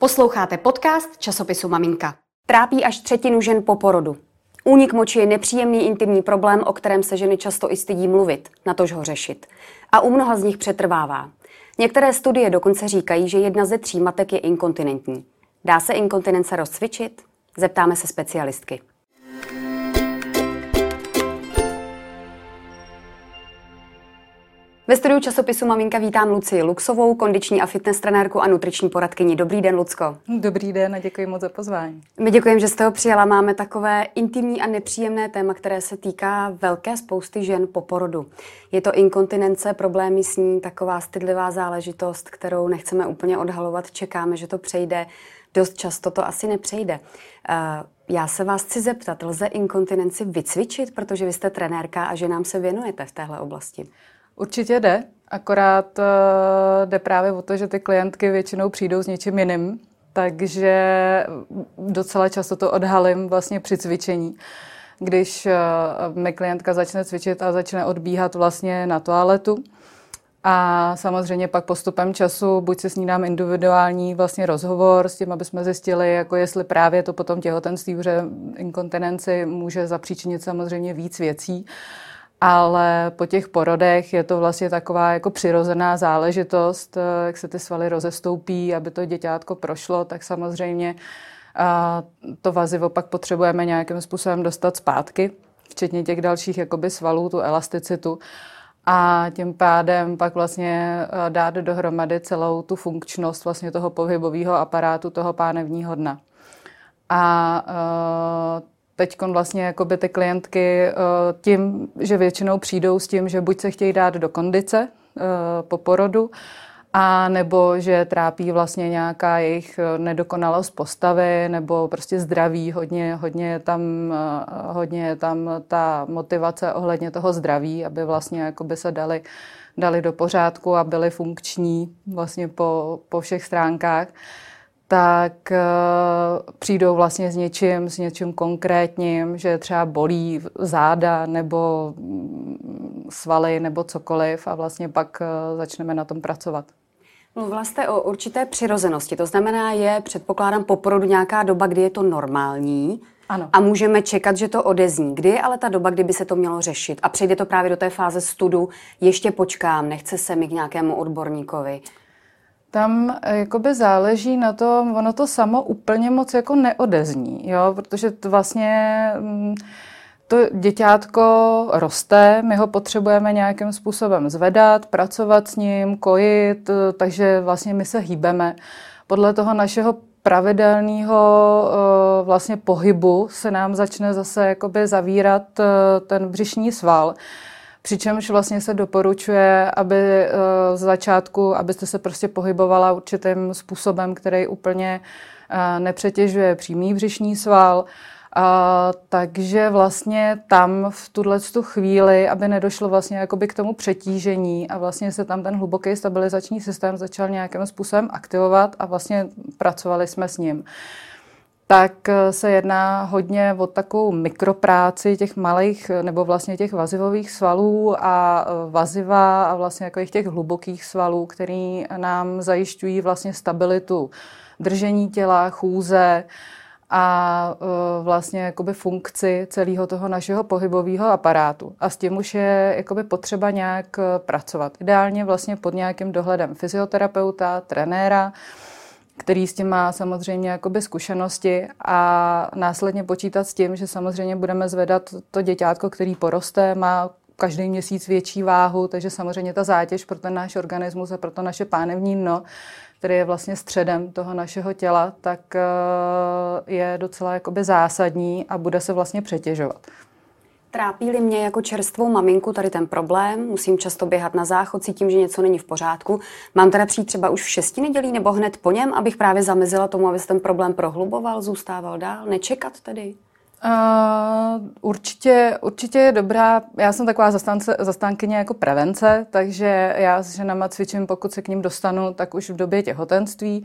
Posloucháte podcast časopisu Maminka. Trápí až třetinu žen po porodu. Únik moči je nepříjemný intimní problém, o kterém se ženy často i stydí mluvit, natož ho řešit. A u mnoha z nich přetrvává. Některé studie dokonce říkají, že jedna ze tří matek je inkontinentní. Dá se inkontinence rozcvičit? Zeptáme se specialistky. Ve studiu časopisu Maminka vítám Luci Luxovou, kondiční a fitness trenérku a nutriční poradkyni. Dobrý den, Lucko. Dobrý den a děkuji moc za pozvání. My děkujeme, že jste ho přijala. Máme takové intimní a nepříjemné téma, které se týká velké spousty žen po porodu. Je to inkontinence, problémy s ní, taková stydlivá záležitost, kterou nechceme úplně odhalovat, čekáme, že to přejde. Dost často to asi nepřejde. Eh, já se vás chci zeptat, lze inkontinenci vycvičit, protože vy jste trenérka a že nám se věnujete v téhle oblasti? Určitě jde, akorát uh, jde právě o to, že ty klientky většinou přijdou s něčím jiným, takže docela často to odhalím vlastně při cvičení. Když uh, mi klientka začne cvičit a začne odbíhat vlastně na toaletu, a samozřejmě pak postupem času buď se s ní dám individuální vlastně rozhovor s tím, aby jsme zjistili, jako jestli právě to potom těhotenství, že inkontinenci může zapříčinit samozřejmě víc věcí, ale po těch porodech je to vlastně taková jako přirozená záležitost, eh, jak se ty svaly rozestoupí, aby to děťátko prošlo, tak samozřejmě a to vazivo pak potřebujeme nějakým způsobem dostat zpátky, včetně těch dalších jakoby svalů, tu elasticitu a tím pádem pak vlastně eh, dát dohromady celou tu funkčnost vlastně toho pohybového aparátu, toho pánevního dna. A teď vlastně jakoby ty klientky eh, tím, že většinou přijdou s tím, že buď se chtějí dát do kondice eh, po porodu, a nebo že trápí vlastně nějaká jejich eh, nedokonalost postavy nebo prostě zdraví, hodně, hodně, je tam, hodně je tam ta motivace ohledně toho zdraví, aby vlastně jakoby se dali, dali do pořádku a byli funkční vlastně po, po všech stránkách tak uh, přijdou vlastně s něčím, s něčím konkrétním, že třeba bolí záda nebo mm, svaly nebo cokoliv a vlastně pak uh, začneme na tom pracovat. Mluvila jste o určité přirozenosti, to znamená, je předpokládám po porodu nějaká doba, kdy je to normální ano. a můžeme čekat, že to odezní. Kdy je ale ta doba, kdy by se to mělo řešit? A přejde to právě do té fáze studu, ještě počkám, nechce se mi k nějakému odborníkovi. Tam eh, jakoby záleží na to, ono to samo úplně moc jako neodezní, jo, protože to vlastně mm, to děťátko roste, my ho potřebujeme nějakým způsobem zvedat, pracovat s ním, kojit, eh, takže vlastně my se hýbeme. Podle toho našeho pravidelného eh, vlastně pohybu se nám začne zase jakoby zavírat ten břišní sval. Přičemž vlastně se doporučuje, aby eh, z začátku, abyste se prostě pohybovala určitým způsobem, který úplně eh, nepřetěžuje přímý břišní sval. A, takže vlastně tam v tuhle tu chvíli, aby nedošlo vlastně jakoby k tomu přetížení a vlastně se tam ten hluboký stabilizační systém začal nějakým způsobem aktivovat a vlastně pracovali jsme s ním tak eh, se jedná hodně o takovou mikropráci těch malých eh, nebo vlastně těch vazivových svalů a eh, vaziva a vlastně jako těch hlubokých svalů, který nám zajišťují vlastně stabilitu držení těla, chůze a vlastně jakoby funkci celého toho našeho pohybového aparátu. A s tím už je jakoby potřeba nějak pracovat. Ideálně vlastně pod nějakým dohledem fyzioterapeuta, trenéra, který s tím má samozřejmě jakoby zkušenosti a následně počítat s tím, že samozřejmě budeme zvedat to děťátko, který poroste, má každý měsíc větší váhu, takže samozřejmě ta zátěž pro ten náš organismus a pro to naše pánevní dno, který je vlastně středem toho našeho těla, tak eh, je docela jakoby zásadní a bude se vlastně přetěžovat. Trápí-li mě jako čerstvou maminku tady ten problém, musím často běhat na záchod, cítím, že něco není v pořádku. Mám teda přijít třeba už v šesti nedělí nebo hned po něm, abych právě zamezila tomu, aby se ten problém prohluboval, zůstával dál? Nečekat tedy? Uh, určitě, určitě je dobrá. Já jsem taková zastánce, zastánkyně jako prevence, takže já s ženama cvičím, pokud se k ním dostanu, tak už v době těhotenství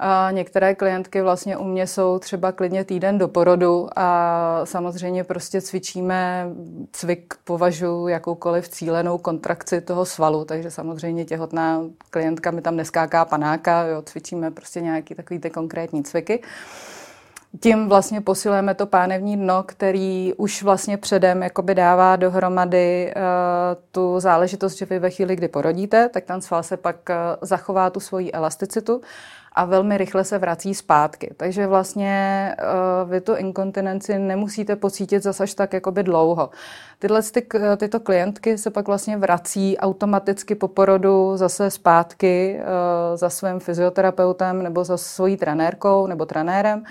A některé klientky vlastně u mě jsou třeba klidně týden do porodu a samozřejmě prostě cvičíme, cvik považuji jakoukoliv cílenou kontrakci toho svalu, takže samozřejmě těhotná klientka mi tam neskáká panáka, jo, cvičíme prostě nějaký takový ty konkrétní cviky. Tím vlastně posilujeme to pánevní dno, který už vlastně předem jakoby dává dohromady uh, tu záležitost, že vy ve chvíli, kdy porodíte, tak ten sval se pak uh, zachová tu svoji elasticitu a velmi rychle se vrací zpátky. Takže vlastně uh, vy tu inkontinenci nemusíte pocítit zase až tak jakoby dlouho. Tyhle ty, tyto klientky se pak vlastně vrací automaticky po porodu zase zpátky uh, za svým fyzioterapeutem nebo za svojí trenérkou nebo trenérem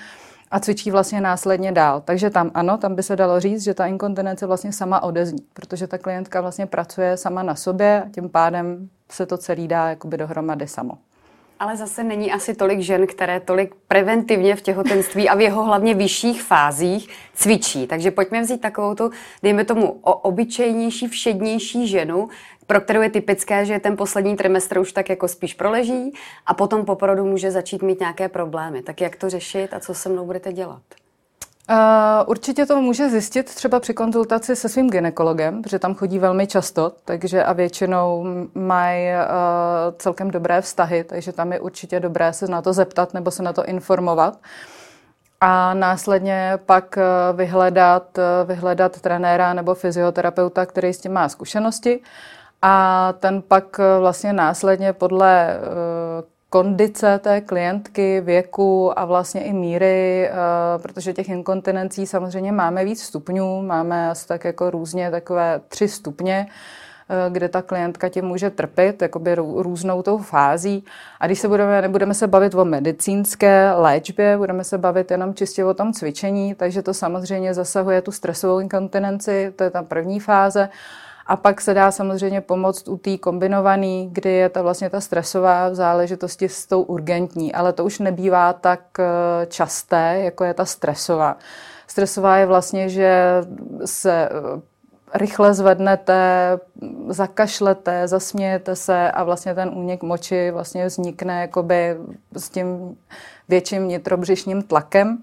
a cvičí vlastně následně dál. Takže tam ano, tam by se dalo říct, že ta inkontinence vlastně sama odezní, protože ta klientka vlastně pracuje sama na sobě a tím pádem se to celý dá jakoby dohromady samo. Ale zase není asi tolik žen, které tolik preventivně v těhotenství a v jeho hlavně vyšších fázích cvičí. Takže pojďme vzít takovou tu, dejme tomu, obyčejnější, všednější ženu, pro kterou je typické, že ten poslední trimestr už tak jako spíš proleží a potom po porodu může začít mít nějaké problémy. Tak jak to řešit a co se mnou budete dělat? Uh, určitě to může zjistit třeba při konzultaci se svým ginekologem, protože tam chodí velmi často, takže a většinou mají uh, celkem dobré vztahy, takže tam je určitě dobré se na to zeptat nebo se na to informovat. A následně pak vyhledat, vyhledat trenéra nebo fyzioterapeuta, který s tím má zkušenosti. A ten pak vlastně následně podle kondice té klientky, věku a vlastně i míry, eh, protože těch inkontinencí samozřejmě máme víc stupňů, máme asi tak jako různě takové tři stupně, eh, kde ta klientka tím může trpět, jakoby různou tou fází. A když se budeme, nebudeme se bavit o medicínské léčbě, budeme se bavit jenom čistě o tom cvičení, takže to samozřejmě zasahuje tu stresovou inkontinenci, to je ta první fáze. A pak se dá samozřejmě pomoct u té kombinované, kdy je to vlastně ta stresová v záležitosti s tou urgentní, ale to už nebývá tak eh, časté, jako je ta stresová. Stresová je vlastně, že se eh, rychle zvednete, zakašlete, zasmějete se a vlastně ten únik moči vlastně vznikne jakoby s tím větším nitrobřišním tlakem.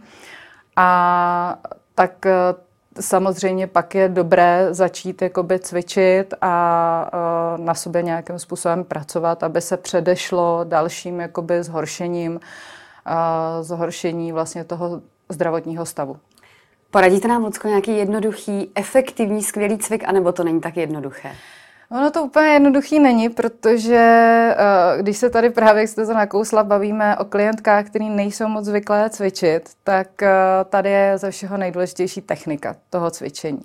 A tak eh, Samozřejmě pak je dobré začít jakoby cvičit a uh, na sobě nějakým způsobem pracovat, aby se předešlo dalším jakoby zhoršením, uh, zhoršení vlastně toho zdravotního stavu. Poradíte nám, Lucko, nějaký jednoduchý, efektivní, skvělý cvik, anebo to není tak jednoduché? Ono to úplně jednoduchý není, protože uh, když se tady právě, jak jste to nakousla, bavíme o klientkách, který nejsou moc zvyklé cvičit, tak uh, tady je ze všeho nejdůležitější technika toho cvičení.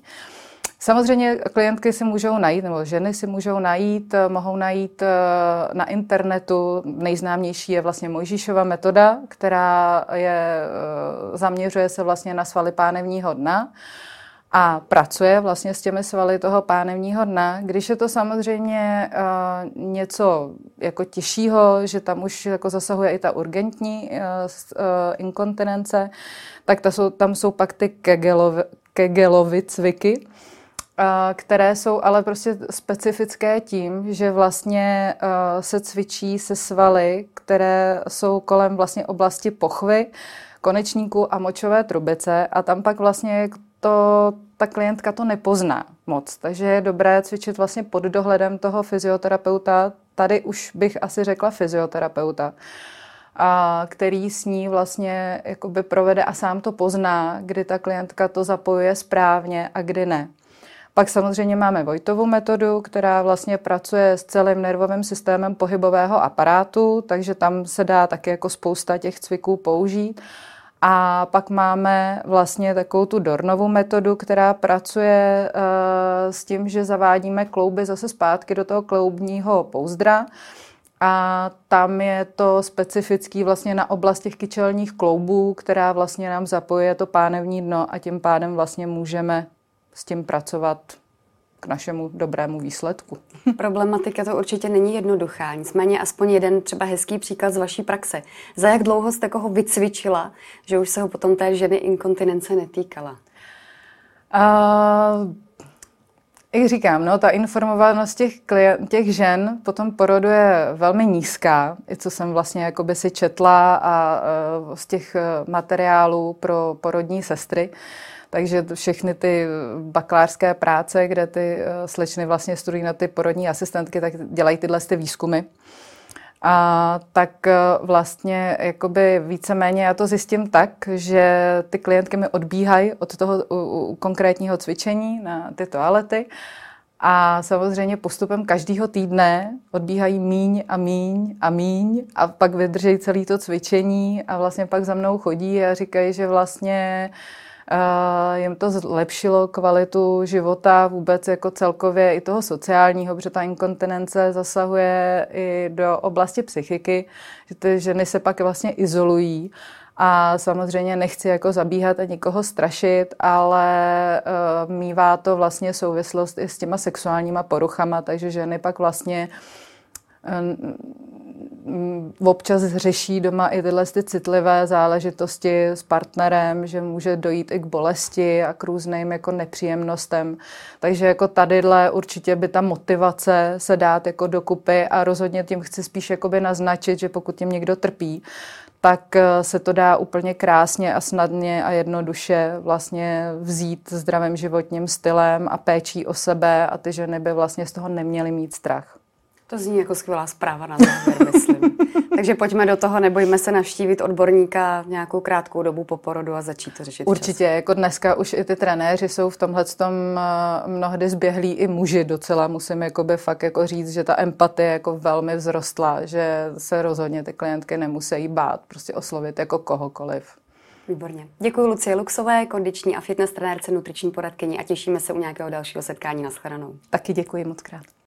Samozřejmě klientky si můžou najít, nebo ženy si můžou najít, eh, mohou najít na internetu. Nejznámější je vlastně Mojžíšova metoda, která je, zaměřuje se vlastně na svaly pánevního dna a pracuje vlastně s těmi svaly toho pánevního dna. Když je to samozřejmě uh, něco jako těžšího, že tam už jako zasahuje i ta urgentní uh, uh, inkontinence, tak ta jsou, tam jsou pak ty kegelovy, kegelovy cviky, které jsou ale prostě specifické tím, že vlastně se cvičí se svaly, které jsou kolem vlastně oblasti pochvy, konečníku a močové trubice a tam pak vlastně to ta klientka to nepozná moc. Takže je dobré cvičit vlastně pod dohledem toho fyzioterapeuta. Tady už bych asi řekla fyzioterapeuta, a který s ní vlastně jakoby provede a sám to pozná, kdy ta klientka to zapojuje správně a kdy ne. Pak samozřejmě máme Vojtovu metodu, která vlastně pracuje s celým nervovým systémem pohybového aparátu, takže tam se dá také jako spousta těch cviků použít. A pak máme vlastně takovou tu Dornovou metodu, která pracuje uh, s tím, že zavádíme klouby zase zpátky do toho kloubního pouzdra. A tam je to specifický vlastně na oblast těch kyčelních kloubů, která vlastně nám zapojuje to pánevní dno a tím pádem vlastně můžeme s tím pracovat k našemu dobrému výsledku. Problematika to určitě není jednoduchá, nicméně aspoň jeden třeba hezký příklad z vaší praxe. Za jak dlouho jste koho vycvičila, že už se ho potom té ženy inkontinence netýkala? Uh, Jak říkám, no, ta informovanost těch, klient, těch žen po tom porodu je velmi nízká, i co jsem vlastně jakoby si četla a uh, z těch materiálů pro porodní sestry. Takže všechny ty bakalářské práce, kde ty slečny vlastně studují na ty porodní asistentky, tak dělají tyhle ty výzkumy. A tak e, vlastně jakoby víceméně já to zjistím tak, že ty klientky mi odbíhají od toho konkrétního cvičení na ty toalety a samozřejmě postupem každého týdne odbíhají míň a míň a míň a pak vydrží celé to cvičení a vlastně pak za mnou chodí a říkají, že vlastně uh, jim to zlepšilo kvalitu života vůbec jako celkově i toho sociálního, protože ta inkontinence zasahuje i do oblasti psychiky, že ty ženy se pak vlastně izolují. A samozřejmě nechci jako zabíhat a nikoho strašit, ale uh, mývá to vlastně souvislost i s těma sexuálníma poruchama, takže ženy pak vlastně občas řeší doma i tyhle ty citlivé záležitosti s partnerem, že může dojít i k bolesti a k různým jako nepříjemnostem. Takže jako tadyhle určitě by ta motivace se dát jako dokupy a rozhodně tím chci spíš jakoby naznačit, že pokud tím někdo trpí, tak eh, se to dá úplně krásně a snadně a jednoduše vlastně vzít zdravým životním stylem a péčí o sebe a ty ženy by vlastně z toho neměly mít strach. To zní jako skvělá zpráva na závěr, myslím. Takže pojďme do toho, nebojíme se navštívit odborníka nějakou krátkou dobu po porodu a začít to řešit. Určitě, čas. jako dneska už i ty trenéři jsou v tomhle tom eh, mnohdy zběhlí i muži docela, musím jakoby fakt jako říct, že ta empatie jako velmi vzrostla, že se rozhodně ty klientky nemusí bát, prostě oslovit jako kohokoliv. Výborně. Děkuji Lucie Luxové, kondiční a fitness trenérce, nutriční poradkyni a těšíme se u nějakého dalšího setkání. Naschledanou. Taky děkuji moc krát.